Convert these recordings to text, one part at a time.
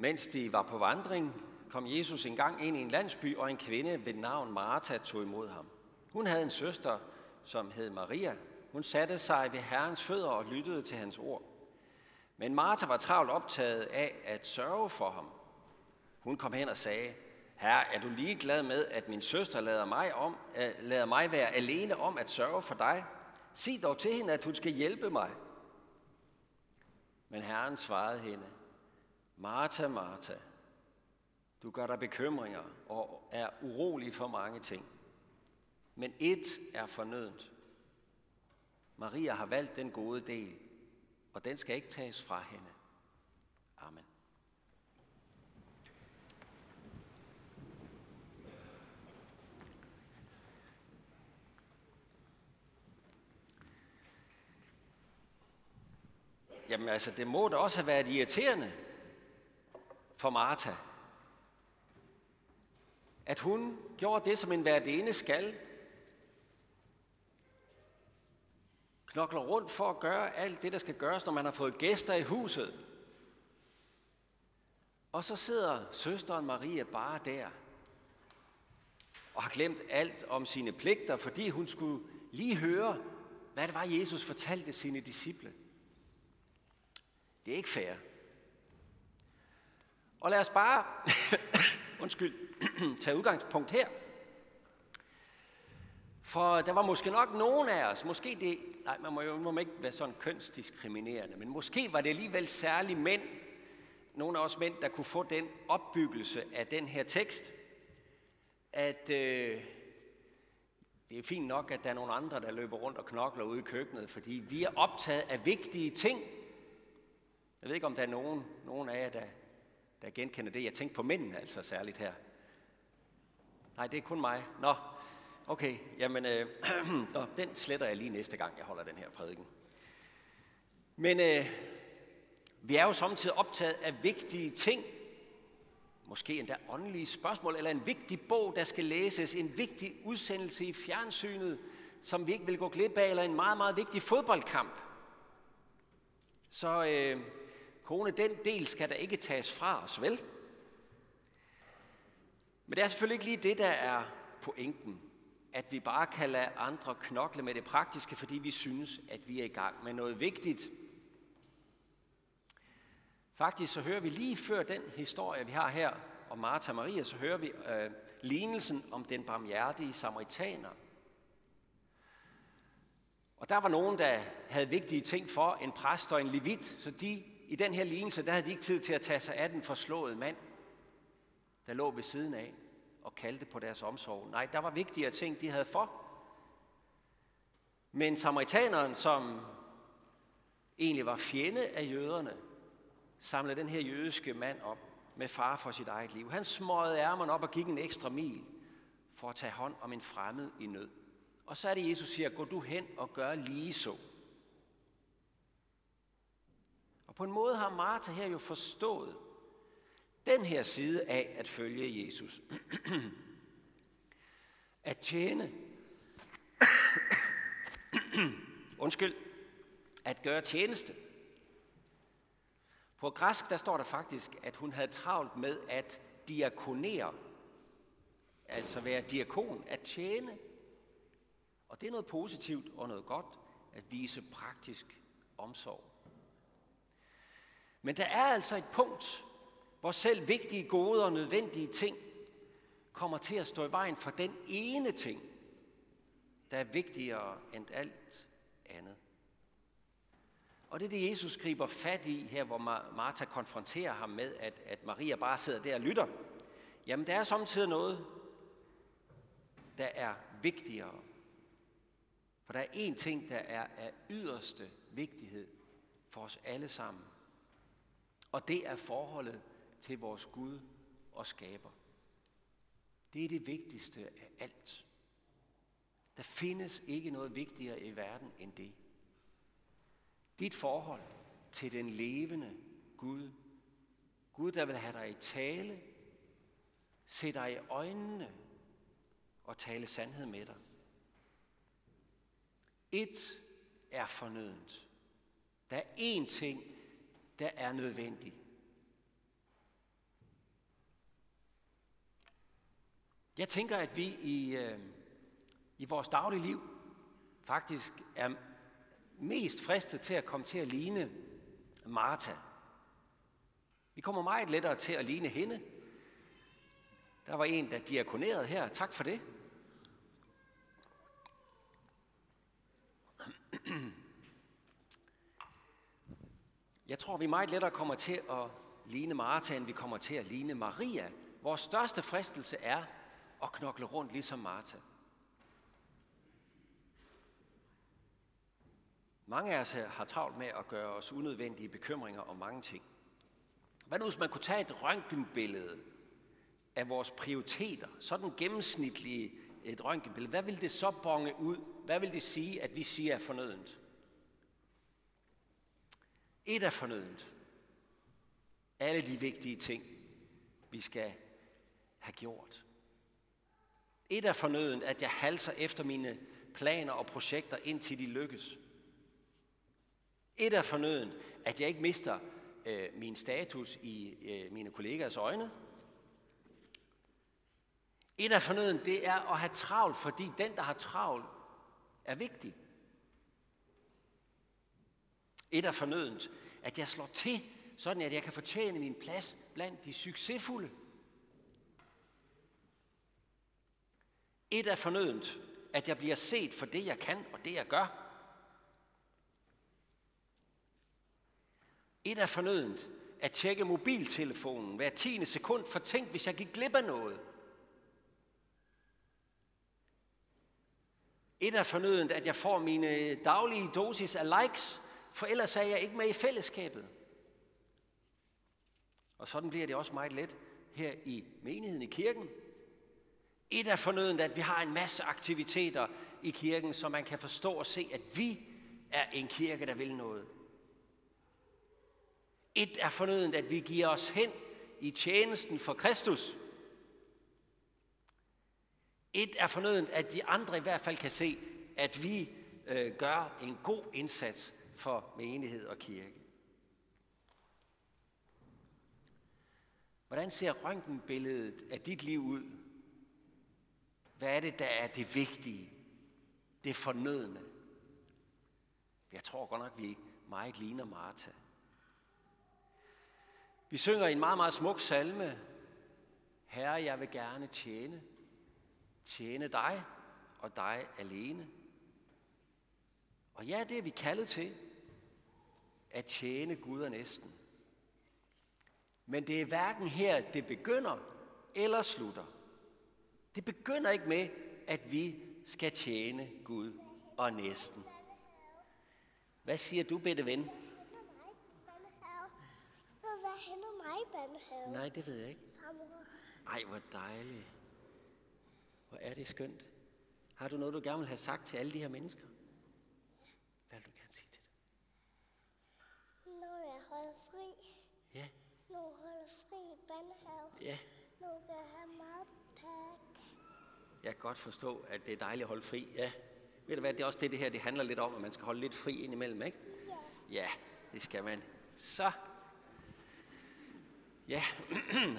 Mens de var på vandring, kom Jesus engang ind i en landsby, og en kvinde ved navn Martha tog imod ham. Hun havde en søster, som hed Maria. Hun satte sig ved Herrens fødder og lyttede til hans ord. Men Martha var travlt optaget af at sørge for ham. Hun kom hen og sagde, Herre, er du lige glad med, at min søster lader mig, om, äh, lader mig være alene om at sørge for dig? Sig dog til hende, at hun skal hjælpe mig. Men Herren svarede hende, Martha, Martha, du gør dig bekymringer og er urolig for mange ting. Men et er fornødent. Maria har valgt den gode del, og den skal ikke tages fra hende. Amen. Jamen altså, det må da også have været irriterende for Martha, at hun gjorde det, som en værdene skal. Knokler rundt for at gøre alt det, der skal gøres, når man har fået gæster i huset. Og så sidder søsteren Maria bare der og har glemt alt om sine pligter, fordi hun skulle lige høre, hvad det var, Jesus fortalte sine disciple. Det er ikke fair. Og lad os bare, undskyld, tage udgangspunkt her. For der var måske nok nogen af os, måske det, nej, man må jo man må ikke være sådan kønsdiskriminerende, men måske var det alligevel særligt mænd, nogle af os mænd, der kunne få den opbyggelse af den her tekst, at øh, det er fint nok, at der er nogle andre, der løber rundt og knokler ude i køkkenet, fordi vi er optaget af vigtige ting. Jeg ved ikke, om der er nogen, nogen af jer, der, der genkender det. Jeg tænkte på mændene altså særligt her. Nej, det er kun mig. Nå, okay, jamen, øh, nå, den sletter jeg lige næste gang, jeg holder den her prædiken. Men øh, vi er jo samtidig optaget af vigtige ting. Måske endda åndelige spørgsmål, eller en vigtig bog, der skal læses, en vigtig udsendelse i fjernsynet, som vi ikke vil gå glip af, eller en meget, meget vigtig fodboldkamp. Så øh, kone, den del skal der ikke tages fra os, vel? Men det er selvfølgelig ikke lige det, der er pointen. At vi bare kan lade andre knokle med det praktiske, fordi vi synes, at vi er i gang med noget vigtigt. Faktisk så hører vi lige før den historie, vi har her om Martha og Maria, så hører vi øh, lignelsen om den barmhjertige samaritaner. Og der var nogen, der havde vigtige ting for, en præst og en levit, så de i den her lignelse, der havde de ikke tid til at tage sig af den forslåede mand der lå ved siden af og kaldte på deres omsorg. Nej, der var vigtigere ting, de havde for. Men samaritaneren, som egentlig var fjende af jøderne, samlede den her jødiske mand op med far for sit eget liv. Han smøgede ærmerne op og gik en ekstra mil for at tage hånd om en fremmed i nød. Og så er det, Jesus siger, gå du hen og gør lige så. Og på en måde har Martha her jo forstået, den her side af at følge Jesus. at tjene. Undskyld. At gøre tjeneste. På græsk der står der faktisk, at hun havde travlt med at diakonere. Altså være diakon, at tjene. Og det er noget positivt og noget godt at vise praktisk omsorg. Men der er altså et punkt, hvor selv vigtige, gode og nødvendige ting kommer til at stå i vejen for den ene ting, der er vigtigere end alt andet. Og det er det, Jesus griber fat i her, hvor Martha konfronterer ham med, at, at Maria bare sidder der og lytter. Jamen, der er samtidig noget, der er vigtigere. For der er én ting, der er af yderste vigtighed for os alle sammen. Og det er forholdet til vores Gud og skaber. Det er det vigtigste af alt. Der findes ikke noget vigtigere i verden end det. Dit forhold til den levende Gud. Gud, der vil have dig i tale, se dig i øjnene og tale sandhed med dig. Et er fornødent. Der er én ting, der er nødvendig. Jeg tænker, at vi i, øh, i vores daglige liv faktisk er mest fristet til at komme til at ligne Martha. Vi kommer meget lettere til at ligne hende. Der var en, der diakonerede her. Tak for det. Jeg tror, vi meget lettere kommer til at ligne Martha, end vi kommer til at ligne Maria. Vores største fristelse er at knokle rundt ligesom Martha. Mange af os har travlt med at gøre os unødvendige bekymringer om mange ting. Hvad nu, hvis man kunne tage et røntgenbillede af vores prioriteter, sådan gennemsnitlige et røntgenbillede, hvad vil det så bonge ud? Hvad vil det sige, at vi siger er fornødent? Et er fornødent. Alle de vigtige ting, vi skal have gjort. Et er fornødent, at jeg halser efter mine planer og projekter, indtil de lykkes. Et er fornødent, at jeg ikke mister øh, min status i øh, mine kollegers øjne. Et er fornødent, det er at have travlt, fordi den, der har travlt, er vigtig. Et er fornødent, at jeg slår til, sådan at jeg kan fortjene min plads blandt de succesfulde. Et er fornødent, at jeg bliver set for det, jeg kan og det, jeg gør. Et er fornødent, at tjekke mobiltelefonen hver tiende sekund, for tænk, hvis jeg gik glip af noget. Et er fornødent, at jeg får mine daglige dosis af likes, for ellers er jeg ikke med i fællesskabet. Og sådan bliver det også meget let her i menigheden i kirken. Et er fornødent, at vi har en masse aktiviteter i kirken, så man kan forstå og se, at vi er en kirke, der vil noget. Et er fornødent, at vi giver os hen i tjenesten for Kristus. Et er fornødent, at de andre i hvert fald kan se, at vi øh, gør en god indsats for menighed og kirke. Hvordan ser røntgenbilledet af dit liv ud? Hvad er det, der er det vigtige? Det fornødne? Jeg tror godt nok, vi meget ligner Martha. Vi synger en meget, meget smuk salme. Herre, jeg vil gerne tjene. Tjene dig og dig alene. Og ja, det er vi kaldet til. At tjene Gud og næsten. Men det er hverken her, det begynder eller slutter. Det begynder ikke med, at vi skal tjene Gud og næsten. Hvad siger du, bedte ven? henter mig i børnehave. Nej, det ved jeg ikke. Ej, hvor dejligt. Hvor er det skønt. Har du noget, du gerne vil have sagt til alle de her mennesker? Hvad vil du gerne sige til dem? Holder fri. Ja, Nu holder fri i børnehave. ja. Nu kan jeg have meget tak. Jeg kan godt forstå, at det er dejligt at holde fri. Ja. Ved du hvad, det er også det, det her det handler lidt om, at man skal holde lidt fri indimellem, ikke? Ja. Ja, det skal man. Så. Ja.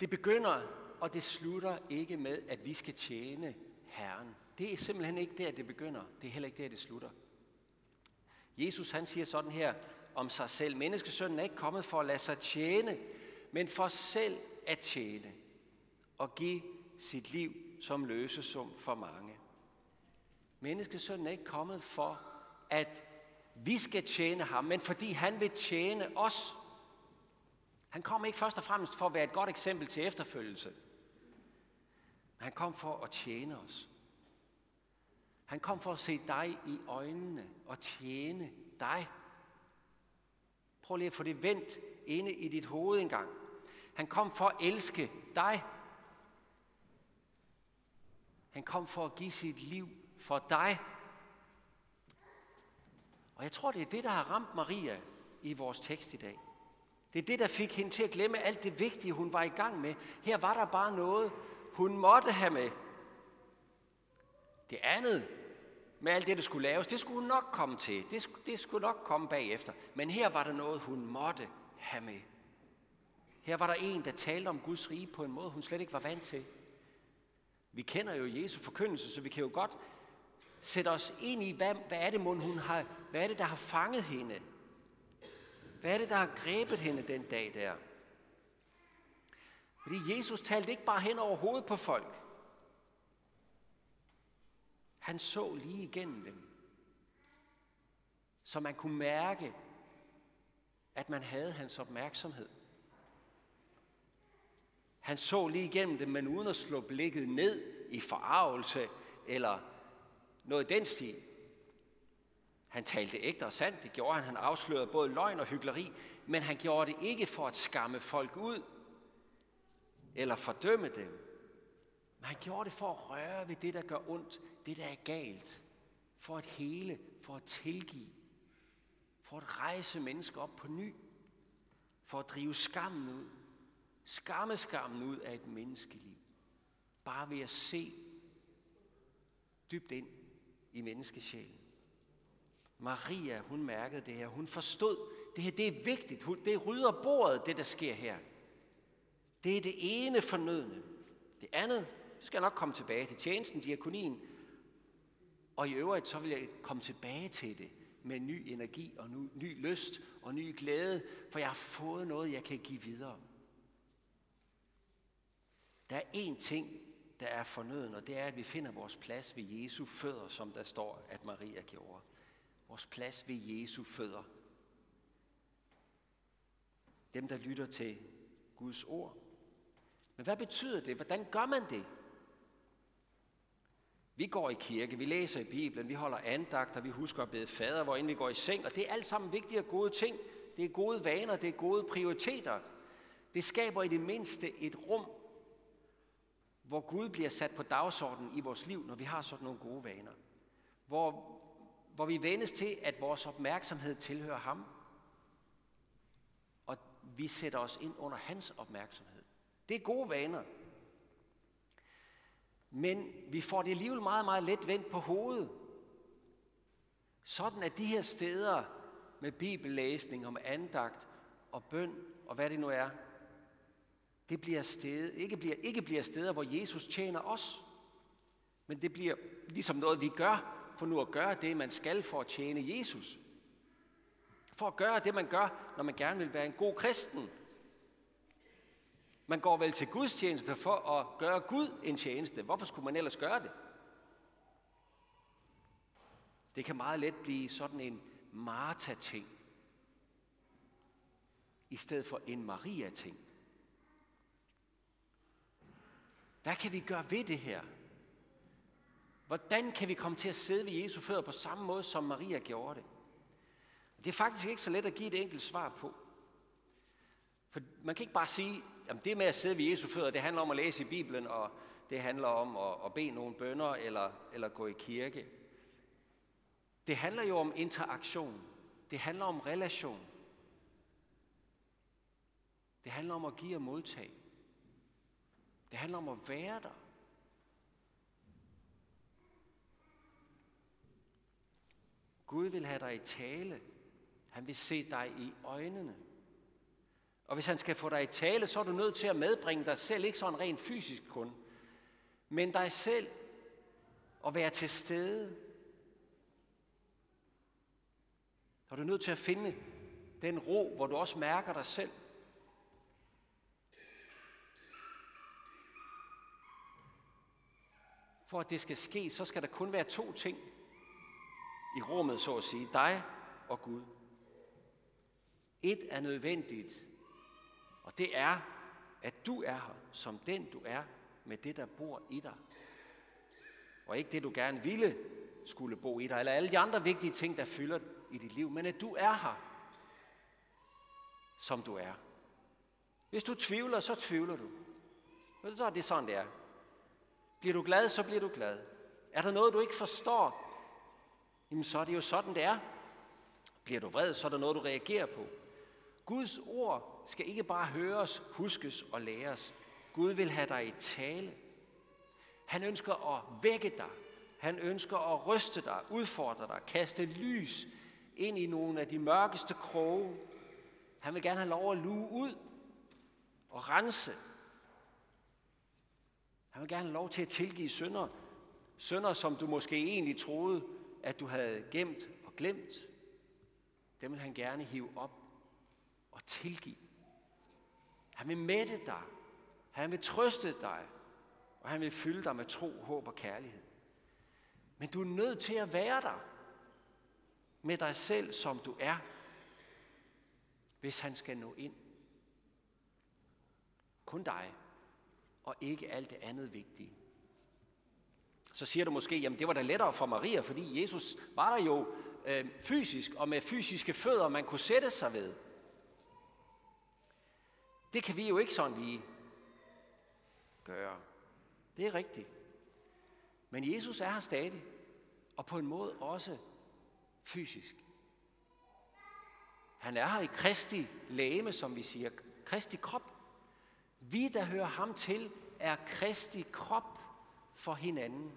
Det begynder, og det slutter ikke med, at vi skal tjene Herren. Det er simpelthen ikke der, det begynder. Det er heller ikke der, det slutter. Jesus han siger sådan her om sig selv. Menneskesønnen er ikke kommet for at lade sig tjene, men for selv at tjene og give sit liv som løsesum for mange. Menneskesønnen er ikke kommet for, at vi skal tjene ham, men fordi han vil tjene os. Han kom ikke først og fremmest for at være et godt eksempel til efterfølgelse. Men han kom for at tjene os. Han kom for at se dig i øjnene og tjene dig. Prøv lige at få det vendt inde i dit hoved engang. Han kom for at elske dig. Han kom for at give sit liv for dig. Og jeg tror, det er det, der har ramt Maria i vores tekst i dag. Det er det, der fik hende til at glemme alt det vigtige, hun var i gang med. Her var der bare noget, hun måtte have med. Det andet med alt det, der skulle laves, det skulle hun nok komme til. Det skulle, det skulle nok komme bagefter. Men her var der noget, hun måtte have med. Her var der en, der talte om Guds rige på en måde, hun slet ikke var vant til. Vi kender jo Jesu forkyndelse, så vi kan jo godt sætte os ind i, hvad, hvad er det, hun har, hvad er det, der har fanget hende? Hvad er det, der har grebet hende den dag der? Fordi Jesus talte ikke bare hen over hovedet på folk. Han så lige igennem dem. Så man kunne mærke, at man havde hans opmærksomhed. Han så lige igennem dem, men uden at slå blikket ned i forarvelse eller noget i den stil. Han talte ægte og sandt, det gjorde han. Han afslørede både løgn og hyggeleri, men han gjorde det ikke for at skamme folk ud eller fordømme dem. Men han gjorde det for at røre ved det, der gør ondt, det, der er galt. For at hele, for at tilgive. For at rejse mennesker op på ny. For at drive skammen ud. Skamme skammen ud af et menneskeliv. Bare ved at se dybt ind i menneskesjælen. Maria, hun mærkede det her. Hun forstod, det her det er vigtigt. Det rydder bordet, det der sker her. Det er det ene fornødne. Det andet, det skal jeg nok komme tilbage til. Tjenesten, diakonien. Og i øvrigt, så vil jeg komme tilbage til det med ny energi og ny, ny lyst og ny glæde, for jeg har fået noget, jeg kan give videre. Der er én ting, der er fornøden, og det er, at vi finder vores plads ved Jesu fødder, som der står, at Maria gjorde. Vores plads ved Jesu fødder. Dem, der lytter til Guds ord. Men hvad betyder det? Hvordan gør man det? Vi går i kirke, vi læser i Bibelen, vi holder andagter, vi husker at bede fader, hvor vi går i seng, og det er alt sammen vigtige og gode ting. Det er gode vaner, det er gode prioriteter. Det skaber i det mindste et rum, hvor Gud bliver sat på dagsordenen i vores liv, når vi har sådan nogle gode vaner. Hvor, hvor vi vendes til, at vores opmærksomhed tilhører ham. Og vi sætter os ind under hans opmærksomhed. Det er gode vaner. Men vi får det alligevel meget, meget let vendt på hovedet. Sådan at de her steder med bibellæsning og med andagt og bøn og hvad det nu er, det bliver sted, ikke, bliver, ikke bliver steder, hvor Jesus tjener os. Men det bliver ligesom noget, vi gør, for nu at gøre det, man skal for at tjene Jesus. For at gøre det, man gør, når man gerne vil være en god kristen. Man går vel til Guds tjeneste for at gøre Gud en tjeneste. Hvorfor skulle man ellers gøre det? Det kan meget let blive sådan en Martha-ting, i stedet for en Maria-ting. Hvad kan vi gøre ved det her? Hvordan kan vi komme til at sidde ved Jesu fødder på samme måde, som Maria gjorde det? Det er faktisk ikke så let at give et enkelt svar på. For man kan ikke bare sige, at det med at sidde ved Jesu fødder, det handler om at læse i Bibelen, og det handler om at, at bede nogle bønder eller, eller gå i kirke. Det handler jo om interaktion. Det handler om relation. Det handler om at give og modtage. Det handler om at være der. Gud vil have dig i tale. Han vil se dig i øjnene. Og hvis han skal få dig i tale, så er du nødt til at medbringe dig selv, ikke sådan rent fysisk kun, men dig selv og være til stede. Og du er nødt til at finde den ro, hvor du også mærker dig selv. For at det skal ske, så skal der kun være to ting i rummet, så at sige. Dig og Gud. Et er nødvendigt, og det er, at du er her som den du er, med det der bor i dig. Og ikke det du gerne ville skulle bo i dig, eller alle de andre vigtige ting, der fylder i dit liv, men at du er her, som du er. Hvis du tvivler, så tvivler du. Så er det sådan, det er. Bliver du glad, så bliver du glad. Er der noget, du ikke forstår, jamen så er det jo sådan, det er. Bliver du vred, så er der noget, du reagerer på. Guds ord skal ikke bare høres, huskes og læres. Gud vil have dig i tale. Han ønsker at vække dig. Han ønsker at ryste dig, udfordre dig, kaste lys ind i nogle af de mørkeste kroge. Han vil gerne have lov at luge ud og rense. Han vil gerne have lov til at tilgive synder. Synder, som du måske egentlig troede, at du havde gemt og glemt. Dem vil han gerne hive op og tilgive. Han vil mætte dig. Han vil trøste dig. Og han vil fylde dig med tro, håb og kærlighed. Men du er nødt til at være der med dig selv, som du er, hvis han skal nå ind. Kun dig, og ikke alt det andet vigtige. Så siger du måske, jamen det var da lettere for Maria, fordi Jesus var der jo øh, fysisk, og med fysiske fødder, man kunne sætte sig ved. Det kan vi jo ikke sådan lige gøre. Det er rigtigt. Men Jesus er her stadig, og på en måde også fysisk. Han er her i Kristi læme, som vi siger. Kristi krop. Vi, der hører ham til, er Kristi krop for hinanden.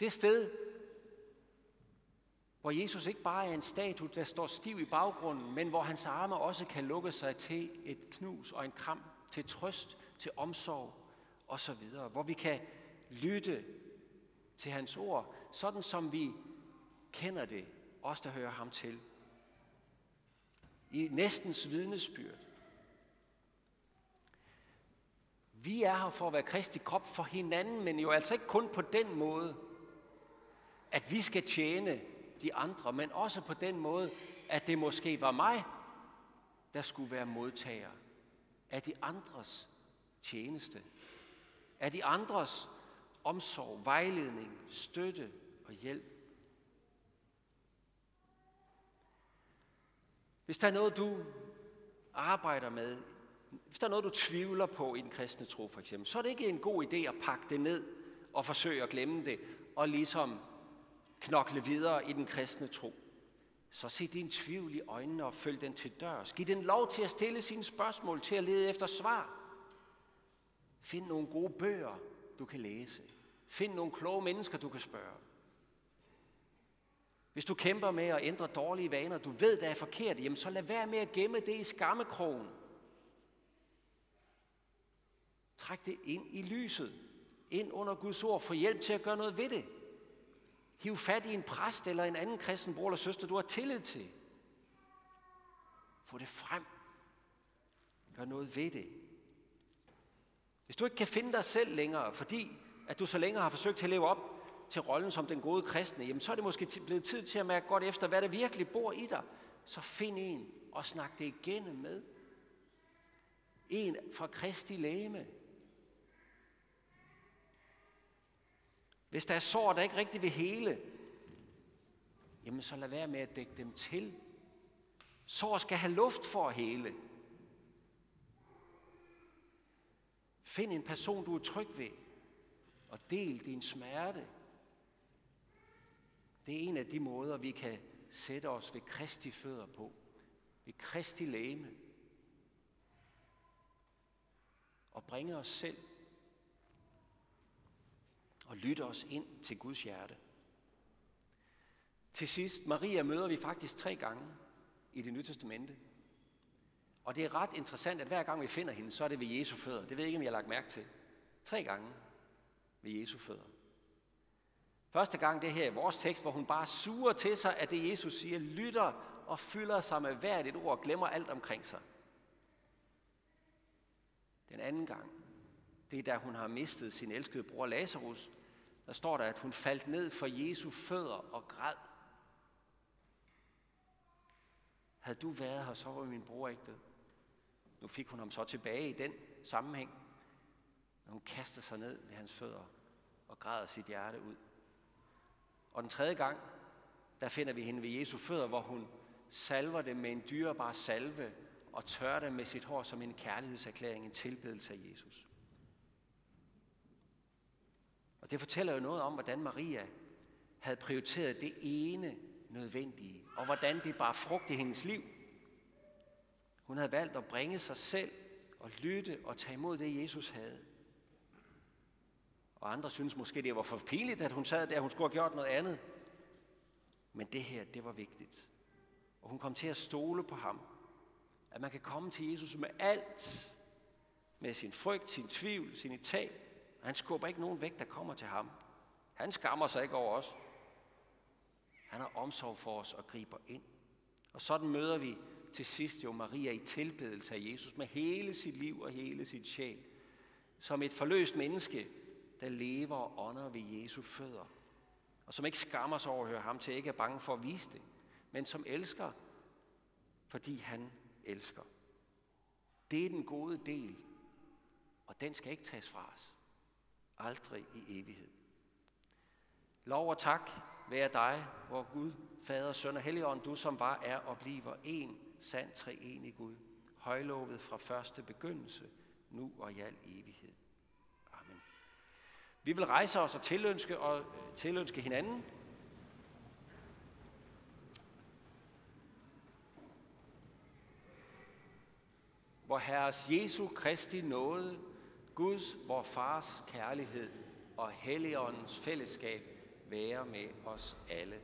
Det sted, hvor Jesus ikke bare er en statue, der står stiv i baggrunden, men hvor hans arme også kan lukke sig til et knus og en kram, til trøst, til omsorg osv. Hvor vi kan lytte til hans ord, sådan som vi kender det, os der hører ham til. I næstens vidnesbyrd. Vi er her for at være Kristi krop for hinanden, men jo altså ikke kun på den måde, at vi skal tjene de andre, men også på den måde, at det måske var mig, der skulle være modtager af de andres tjeneste, af de andres omsorg, vejledning, støtte og hjælp. Hvis der er noget, du arbejder med, hvis der er noget, du tvivler på i den kristne tro for eksempel, så er det ikke en god idé at pakke det ned og forsøge at glemme det, og ligesom knokle videre i den kristne tro. Så se din tvivl i øjnene og følg den til dørs. Giv den lov til at stille sine spørgsmål, til at lede efter svar. Find nogle gode bøger, du kan læse. Find nogle kloge mennesker, du kan spørge. Hvis du kæmper med at ændre dårlige vaner, du ved, der er forkert, jamen så lad være med at gemme det i skammekrogen. Træk det ind i lyset, ind under Guds ord, få hjælp til at gøre noget ved det. Hiv fat i en præst eller en anden kristen bror eller søster, du har tillid til. Få det frem. Gør noget ved det. Hvis du ikke kan finde dig selv længere, fordi at du så længe har forsøgt at leve op til rollen som den gode kristne, jamen så er det måske blevet tid til at mærke godt efter, hvad der virkelig bor i dig. Så find en og snak det igennem med. En fra Kristi læme. Hvis der er sår, der ikke rigtig vil hele, jamen så lad være med at dække dem til. Sår skal have luft for at hele. Find en person, du er tryg ved, og del din smerte. Det er en af de måder, vi kan sætte os ved Kristi fødder på. Ved Kristi læme. Og bringe os selv og lytte os ind til Guds hjerte. Til sidst, Maria møder vi faktisk tre gange i det nye testamente. Og det er ret interessant, at hver gang vi finder hende, så er det ved Jesu fødder. Det ved jeg ikke, om jeg har lagt mærke til. Tre gange ved Jesu fødder. Første gang det her i vores tekst, hvor hun bare suger til sig, at det Jesus siger, lytter og fylder sig med hvert et ord og glemmer alt omkring sig. Den anden gang, det er da hun har mistet sin elskede bror Lazarus, der står der, at hun faldt ned for Jesu fødder og græd. Havde du været her, så var min bror ikke død. Nu fik hun ham så tilbage i den sammenhæng, når hun kaster sig ned ved hans fødder og græder sit hjerte ud. Og den tredje gang, der finder vi hende ved Jesu fødder, hvor hun salver det med en dyrebar salve og tørrer det med sit hår som en kærlighedserklæring, en tilbedelse af Jesus. Og det fortæller jo noget om, hvordan Maria havde prioriteret det ene nødvendige, og hvordan det bare frugt i hendes liv. Hun havde valgt at bringe sig selv og lytte og tage imod det, Jesus havde. Og andre synes måske, det var for pinligt, at hun sad der, hun skulle have gjort noget andet. Men det her, det var vigtigt. Og hun kom til at stole på ham. At man kan komme til Jesus med alt. Med sin frygt, sin tvivl, sin tab. Han skubber ikke nogen væk, der kommer til ham. Han skammer sig ikke over os. Han har omsorg for os og griber ind. Og sådan møder vi til sidst jo Maria i tilbedelse af Jesus med hele sit liv og hele sit sjæl. Som et forløst menneske, der lever og ånder ved Jesu fødder. Og som ikke skammer sig over at høre ham til, ikke er bange for at vise det. Men som elsker, fordi han elsker. Det er den gode del, og den skal ikke tages fra os. Aldrig i evighed. Lov og tak være dig, vor Gud, Fader, Søn og Helligånd, du som var, er og bliver en sand treenig Gud, højlovet fra første begyndelse, nu og i al evighed. Amen. Vi vil rejse os og tilønske, og øh, tilønske hinanden. Hvor Herres Jesu Kristi nåde, Guds, vor Fars kærlighed og Helligåndens fællesskab være med os alle.